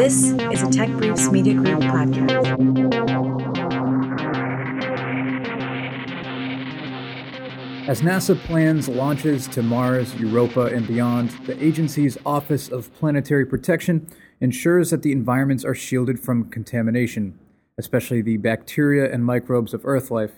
This is a Tech Briefs Media Group podcast. As NASA plans launches to Mars, Europa, and beyond, the agency's Office of Planetary Protection ensures that the environments are shielded from contamination, especially the bacteria and microbes of Earth life.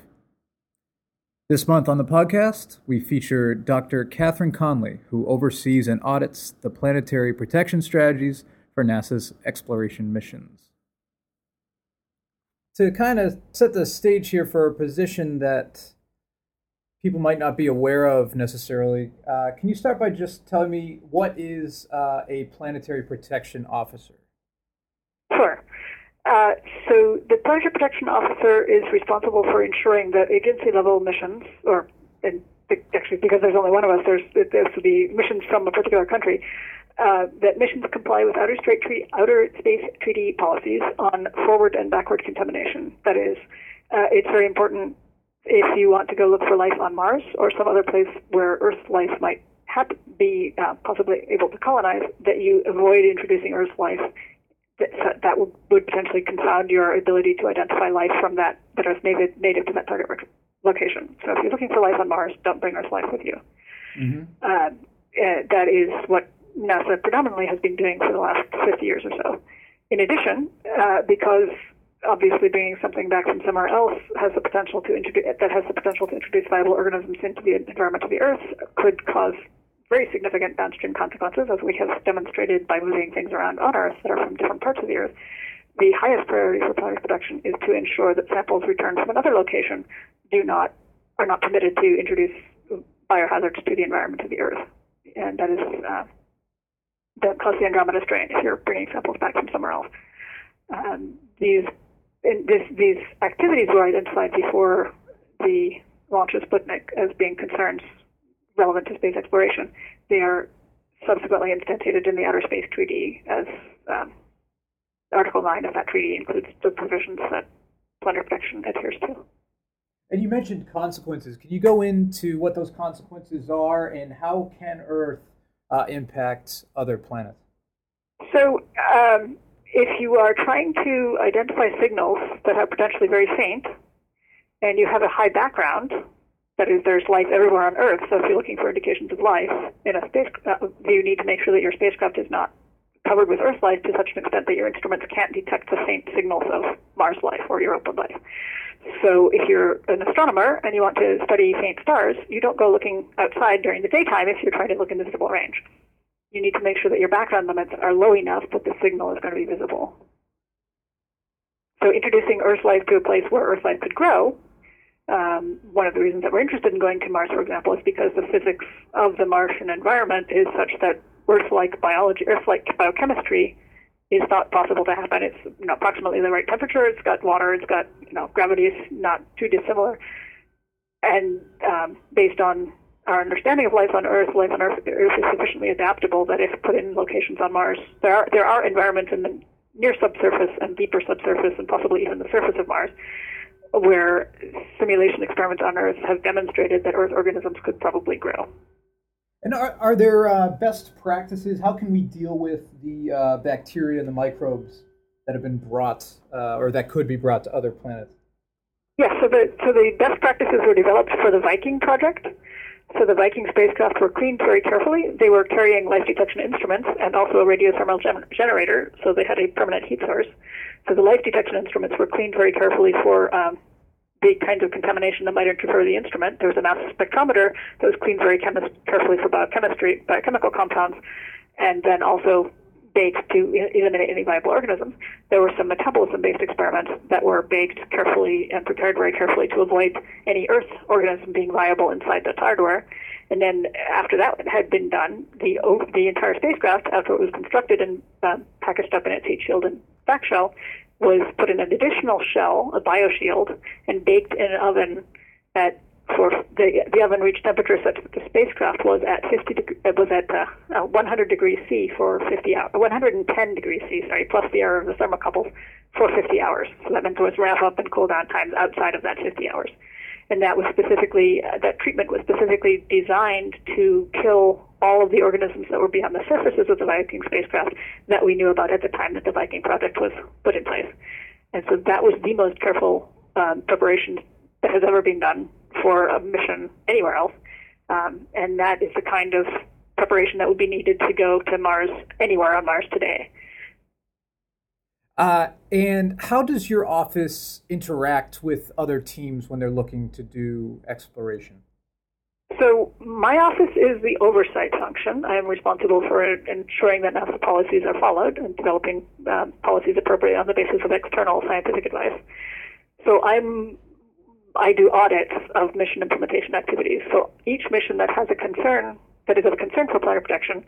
This month on the podcast, we feature Dr. Catherine Conley, who oversees and audits the planetary protection strategies for NASA's exploration missions. To kind of set the stage here for a position that people might not be aware of necessarily, uh, can you start by just telling me what is uh, a planetary protection officer? Sure. Uh, so the planetary protection officer is responsible for ensuring that agency level missions, or and actually because there's only one of us, there's there's to be missions from a particular country, uh, that missions comply with outer, treaty, outer space treaty policies on forward and backward contamination. That is, uh, it's very important if you want to go look for life on Mars or some other place where Earth life might have, be uh, possibly able to colonize, that you avoid introducing Earth life that, that would, would potentially confound your ability to identify life from that that is native, native to that target location. So if you're looking for life on Mars, don't bring Earth life with you. Mm-hmm. Uh, that is what NASA predominantly has been doing for the last 50 years or so. In addition, uh, because obviously bringing something back from somewhere else has the potential to introduce that has the potential to introduce viable organisms into the environment of the Earth could cause very significant downstream consequences, as we have demonstrated by moving things around on Earth that are from different parts of the Earth. The highest priority for planetary protection is to ensure that samples returned from another location do not are not permitted to introduce biohazards to the environment of the Earth, and that is uh, that cause the Andromeda strain if you're bringing samples back from somewhere else. Um, these this, these activities were identified before the launch of Sputnik as being concerns relevant to space exploration. They are subsequently instantiated in the Outer Space Treaty as um, Article 9 of that treaty includes the provisions that planetary protection adheres to. And you mentioned consequences. Can you go into what those consequences are and how can Earth uh, impact other planets? So, um, if you are trying to identify signals that are potentially very faint, and you have a high background, that is, there's life everywhere on Earth. So, if you're looking for indications of life in a space, uh, you need to make sure that your spacecraft is not covered with Earth life to such an extent that your instruments can't detect the faint signals of Mars life or Europa life. So if you're an astronomer and you want to study faint stars, you don't go looking outside during the daytime if you're trying to look in the visible range. You need to make sure that your background limits are low enough that the signal is going to be visible. So introducing Earth life to a place where Earth life could grow, um, one of the reasons that we're interested in going to Mars, for example, is because the physics of the Martian environment is such that Earth-like biology, Earth-like biochemistry is thought possible to happen. It's you know, approximately the right temperature. It's got water. It's got you know gravity is not too dissimilar, and um, based on our understanding of life on Earth, life on Earth, Earth is sufficiently adaptable that if put in locations on Mars, there are there are environments in the near subsurface and deeper subsurface, and possibly even the surface of Mars, where simulation experiments on Earth have demonstrated that Earth organisms could probably grow. And are, are there uh, best practices? How can we deal with the uh, bacteria and the microbes that have been brought uh, or that could be brought to other planets? Yes, so the, so the best practices were developed for the Viking project. So the Viking spacecraft were cleaned very carefully. They were carrying life detection instruments and also a radiothermal gen- generator, so they had a permanent heat source. So the life detection instruments were cleaned very carefully for um, the kinds of contamination that might interfere with the instrument. There was a mass spectrometer that was cleaned very carefully for biochemistry, biochemical compounds, and then also baked to eliminate any viable organisms. There were some metabolism-based experiments that were baked carefully and prepared very carefully to avoid any Earth organism being viable inside the hardware. And then after that had been done, the the entire spacecraft, after it was constructed and uh, packaged up in its heat shield and back shell, was put in an additional shell, a bioshield, and baked in an oven at for the the oven reached temperature such that the spacecraft was at 50 it was at uh, uh, 100 degrees C for 50 hours, 110 degrees C, sorry, plus the error of the thermocouples for 50 hours. So that meant there was ramp up and cool down times outside of that 50 hours. And that was specifically uh, that treatment was specifically designed to kill all of the organisms that were beyond the surfaces of the Viking spacecraft that we knew about at the time that the Viking project was put in place. And so that was the most careful um, preparation that has ever been done for a mission anywhere else. Um, and that is the kind of preparation that would be needed to go to Mars anywhere on Mars today. Uh, and how does your office interact with other teams when they're looking to do exploration? So, my office is the oversight function. I am responsible for ensuring that NASA policies are followed and developing um, policies appropriate on the basis of external scientific advice. So, I'm I do audits of mission implementation activities. So each mission that has a concern that is of concern for planet protection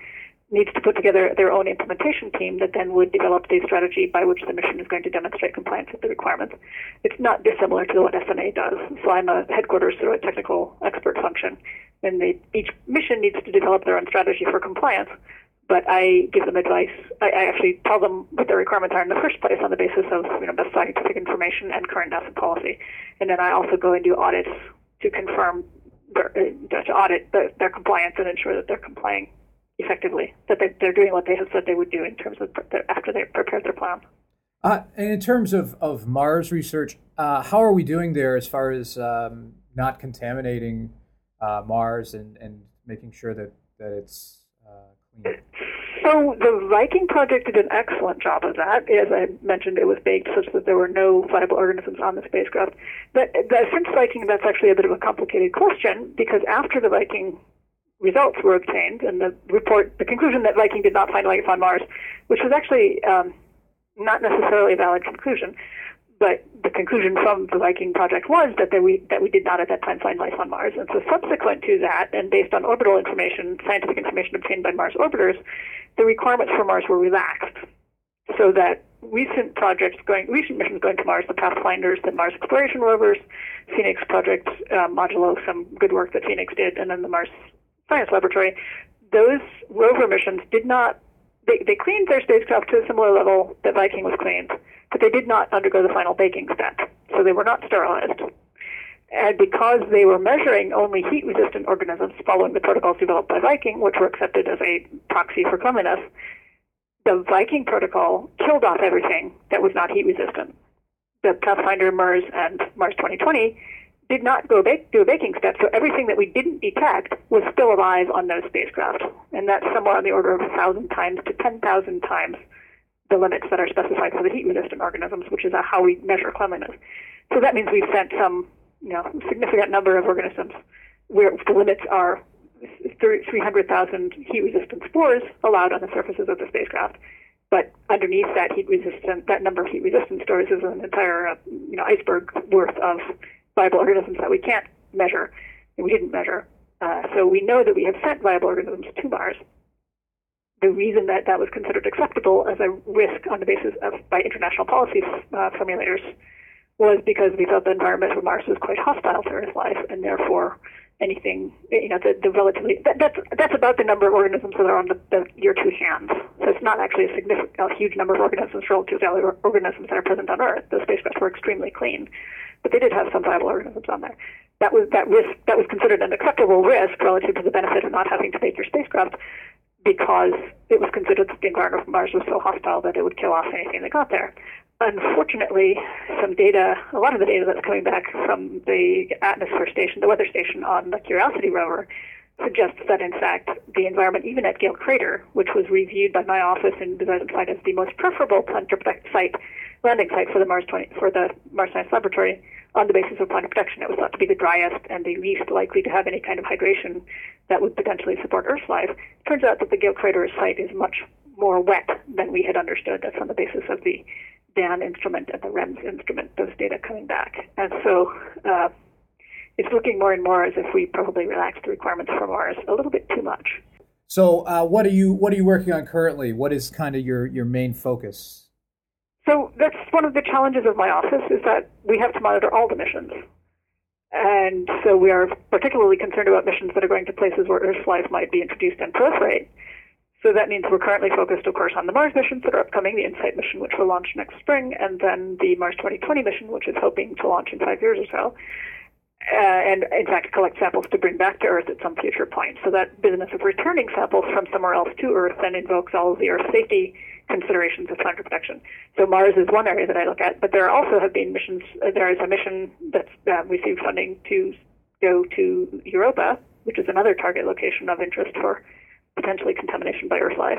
needs to put together their own implementation team that then would develop the strategy by which the mission is going to demonstrate compliance with the requirements. It's not dissimilar to what SMA does. So I'm a headquarters through a technical expert function, and they, each mission needs to develop their own strategy for compliance but I give them advice. I, I actually tell them what their requirements are in the first place on the basis of you know best scientific information and current NASA policy, and then I also go and do audits to confirm their, uh, to audit the, their compliance and ensure that they're complying effectively, that they, they're doing what they have said they would do in terms of after they prepared their plan. Uh, and in terms of, of Mars research, uh, how are we doing there as far as um, not contaminating uh, Mars and, and making sure that, that it's uh, clean? So the Viking project did an excellent job of that. As I mentioned, it was baked such that there were no viable organisms on the spacecraft. But since Viking, that's actually a bit of a complicated question because after the Viking results were obtained and the report, the conclusion that Viking did not find life on Mars, which was actually um, not necessarily a valid conclusion, but the conclusion from the Viking project was that there we that we did not at that time find life on Mars. And so subsequent to that, and based on orbital information, scientific information obtained by Mars orbiters, the requirements for Mars were relaxed, so that recent projects going recent missions going to Mars, the Pathfinders, the Mars exploration rovers, Phoenix project uh, modulo, some good work that Phoenix did, and then the Mars Science Laboratory, those rover missions did not they, they cleaned their spacecraft to a similar level that Viking was cleaned but they did not undergo the final baking step, so they were not sterilized. And because they were measuring only heat resistant organisms following the protocols developed by Viking, which were accepted as a proxy for cleanliness, the Viking protocol killed off everything that was not heat resistant. The Pathfinder, Mars, and Mars 2020 did not go do a baking step, so everything that we didn't detect was still alive on those spacecraft. And that's somewhere on the order of 1,000 times to 10,000 times the limits that are specified for the heat-resistant organisms, which is how we measure cleanliness. So that means we've sent some, you know, significant number of organisms where the limits are 300,000 heat-resistant spores allowed on the surfaces of the spacecraft. But underneath that heat-resistant, that number of heat-resistant spores is an entire, uh, you know, iceberg worth of viable organisms that we can't measure, and we didn't measure. Uh, so we know that we have sent viable organisms to Mars the reason that that was considered acceptable as a risk on the basis of by international policy uh, formulators was because we felt the environment of Mars was quite hostile to Earth life, and therefore anything, you know, the, the relatively that, that's that's about the number of organisms that are on the, the, your two hands. So it's not actually a significant, a huge number of organisms relative to other organisms that are present on Earth. The spacecraft were extremely clean, but they did have some viable organisms on there. That was that risk that was considered an acceptable risk relative to the benefit of not having to make your spacecraft because it was considered that the environment of Mars was so hostile that it would kill off anything that got there. Unfortunately, some data, a lot of the data that's coming back from the atmosphere station, the weather station on the Curiosity rover, suggests that in fact the environment, even at Gale Crater, which was reviewed by my office and identified as the most preferable site, landing site for the Mars 20, for the Mars Science Laboratory, on the basis of planet protection, it was thought to be the driest and the least likely to have any kind of hydration that would potentially support Earth life. Turns out that the Gale Crater site is much more wet than we had understood. That's on the basis of the DAN instrument and the REMS instrument, those data coming back. And so uh, it's looking more and more as if we probably relaxed the requirements for Mars a little bit too much. So, uh, what are you what are you working on currently? What is kind of your your main focus? So that's one of the challenges of my office is that we have to monitor all the missions. And so we are particularly concerned about missions that are going to places where Earth life might be introduced and proliferate. So that means we're currently focused, of course, on the Mars missions that are upcoming, the InSight mission, which will launch next spring, and then the Mars 2020 mission, which is hoping to launch in five years or so. uh, and in fact collect samples to bring back to Earth at some future point. So that business of returning samples from somewhere else to Earth then invokes all of the Earth safety considerations of planetary protection. So Mars is one area that I look at, but there also have been missions. Uh, there is a mission that's uh, received funding to go to Europa, which is another target location of interest for potentially contamination by Earth life.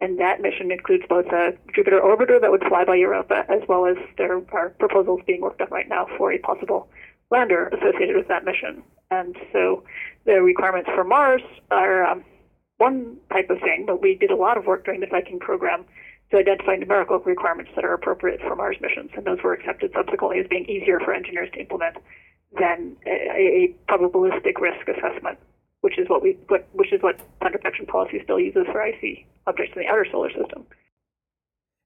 And that mission includes both a Jupiter orbiter that would fly by Europa, as well as there are proposals being worked on right now for a possible lander associated with that mission. And so the requirements for Mars are um, one type of thing, but we did a lot of work during the Viking program to identify numerical requirements that are appropriate for Mars missions, and those were accepted subsequently as being easier for engineers to implement than a, a probabilistic risk assessment, which is what we what, which is what planetary protection policy still uses for icy objects in the outer solar system.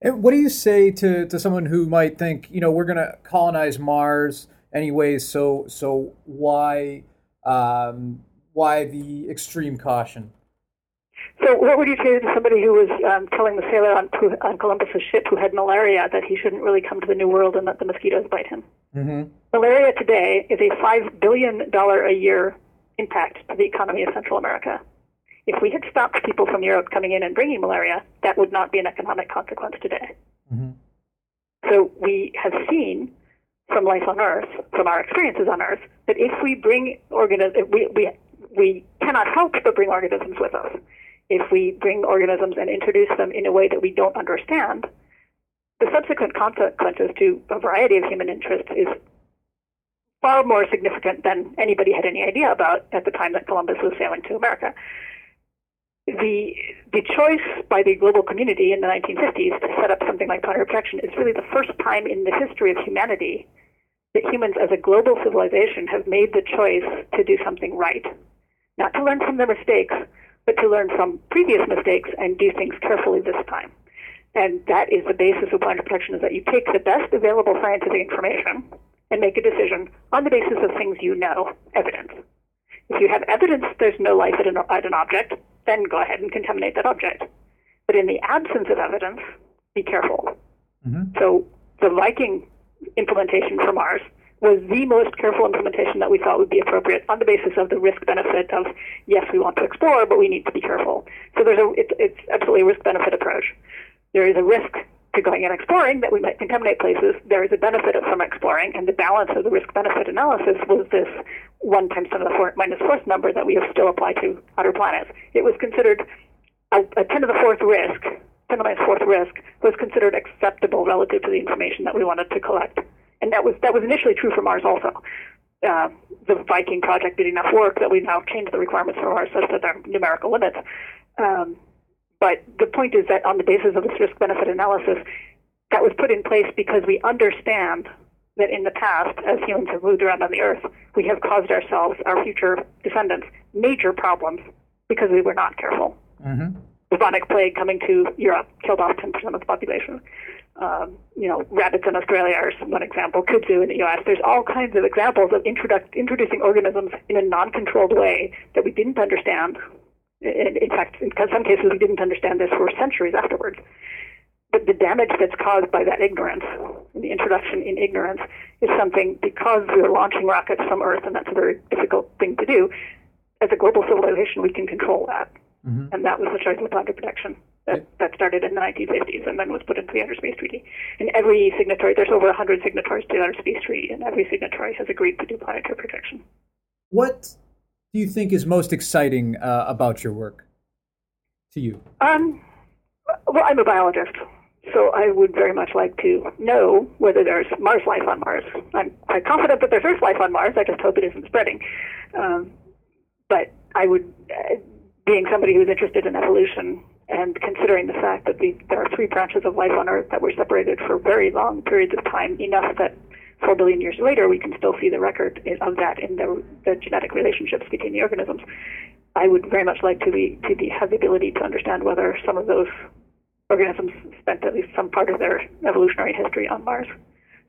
And what do you say to, to someone who might think, you know, we're going to colonize Mars? anyways. So so why um, why the extreme caution? So, what would you say to somebody who was um, telling the sailor on, on Columbus's ship who had malaria that he shouldn't really come to the New World and let the mosquitoes bite him? Mm-hmm. Malaria today is a five billion dollar a year impact to the economy of Central America. If we had stopped people from Europe coming in and bringing malaria, that would not be an economic consequence today. Mm-hmm. So we have seen from life on Earth, from our experiences on Earth, that if we bring organisms, we, we, we cannot help but bring organisms with us. If we bring organisms and introduce them in a way that we don't understand, the subsequent consequences to a variety of human interests is far more significant than anybody had any idea about at the time that Columbus was sailing to America. The, the choice by the global community in the 1950s to set up something like planetary protection is really the first time in the history of humanity that humans as a global civilization have made the choice to do something right. Not to learn from their mistakes, but to learn from previous mistakes and do things carefully this time. And that is the basis of planetary protection is that you take the best available scientific information and make a decision on the basis of things you know, evidence. If you have evidence there's no life at an, at an object, then go ahead and contaminate that object. But in the absence of evidence, be careful. Mm-hmm. So the Viking implementation for Mars was the most careful implementation that we thought would be appropriate on the basis of the risk benefit of yes, we want to explore, but we need to be careful. So there's a it's, it's absolutely a risk benefit approach. There is a risk to going and exploring that we might contaminate places. There is a benefit from exploring, and the balance of the risk benefit analysis was this one times ten to the four, minus fourth number that we have still applied to outer planets. It was considered a, a ten to the fourth risk 10 to the minus fourth risk was considered acceptable relative to the information that we wanted to collect. And that was, that was initially true for Mars also. Uh, the Viking project did enough work that we now changed the requirements for Mars such that there are numerical limits. Um, but the point is that on the basis of this risk benefit analysis, that was put in place because we understand that in the past, as humans have moved around on the Earth, we have caused ourselves, our future descendants, major problems because we were not careful. Mm-hmm bubonic plague coming to Europe killed off 10% of the population. Um, you know, rabbits in Australia are one example, kudzu in the U.S. There's all kinds of examples of introduc- introducing organisms in a non-controlled way that we didn't understand. In, in fact, in some cases, we didn't understand this for centuries afterwards. But the damage that's caused by that ignorance, the introduction in ignorance, is something because we're launching rockets from Earth, and that's a very difficult thing to do. As a global civilization, we can control that. Mm-hmm. And that was the choice of planetary protection that, that started in the 1950s and then was put into the Outer Space Treaty. And every signatory, there's over 100 signatories to the Outer Space Treaty, and every signatory has agreed to do planetary protection. What do you think is most exciting uh, about your work to you? Um, well, I'm a biologist, so I would very much like to know whether there's Mars life on Mars. I'm quite confident that there's Earth life on Mars. I just hope it isn't spreading. Um, but I would. Uh, being somebody who's interested in evolution and considering the fact that the, there are three branches of life on Earth that were separated for very long periods of time, enough that four billion years later we can still see the record of that in the, the genetic relationships between the organisms. I would very much like to be to be have the ability to understand whether some of those organisms spent at least some part of their evolutionary history on Mars.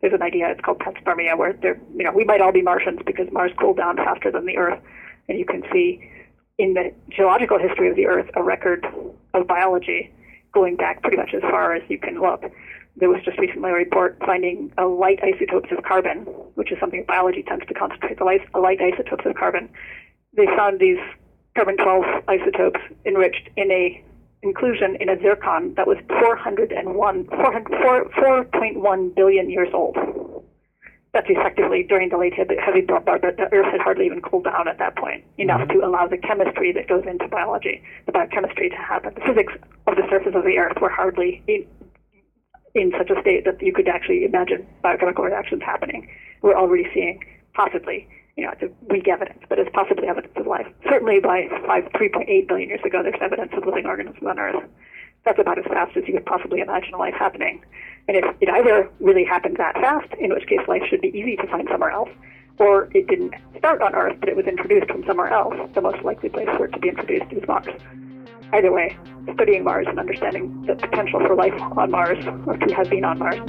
There's an idea it's called panspermia, where you know we might all be Martians because Mars cooled down faster than the Earth, and you can see in the geological history of the Earth a record of biology going back pretty much as far as you can look. there was just recently a report finding a light isotopes of carbon, which is something biology tends to concentrate, the light, light isotopes of carbon. They found these carbon 12 isotopes enriched in a inclusion in a zircon that was 401, 4.1 billion years old. That's effectively during the late heavy bombardment, the Earth had hardly even cooled down at that point, enough mm-hmm. to allow the chemistry that goes into biology, the biochemistry to happen. The physics of the surface of the Earth were hardly in, in such a state that you could actually imagine biochemical reactions happening. We're already seeing possibly you know, it's a weak evidence, but it's possibly evidence of life. Certainly by five, 3.8 billion years ago, there's evidence of living organisms on Earth. That's about as fast as you could possibly imagine life happening. And if it either really happened that fast, in which case life should be easy to find somewhere else, or it didn't start on Earth, but it was introduced from somewhere else, the most likely place for it to be introduced is Mars. Either way, studying Mars and understanding the potential for life on Mars, or to have been on Mars,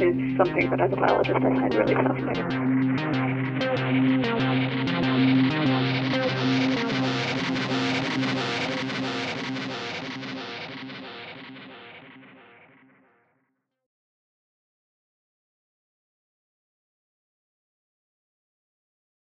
is something that as a biologist I find really fascinating.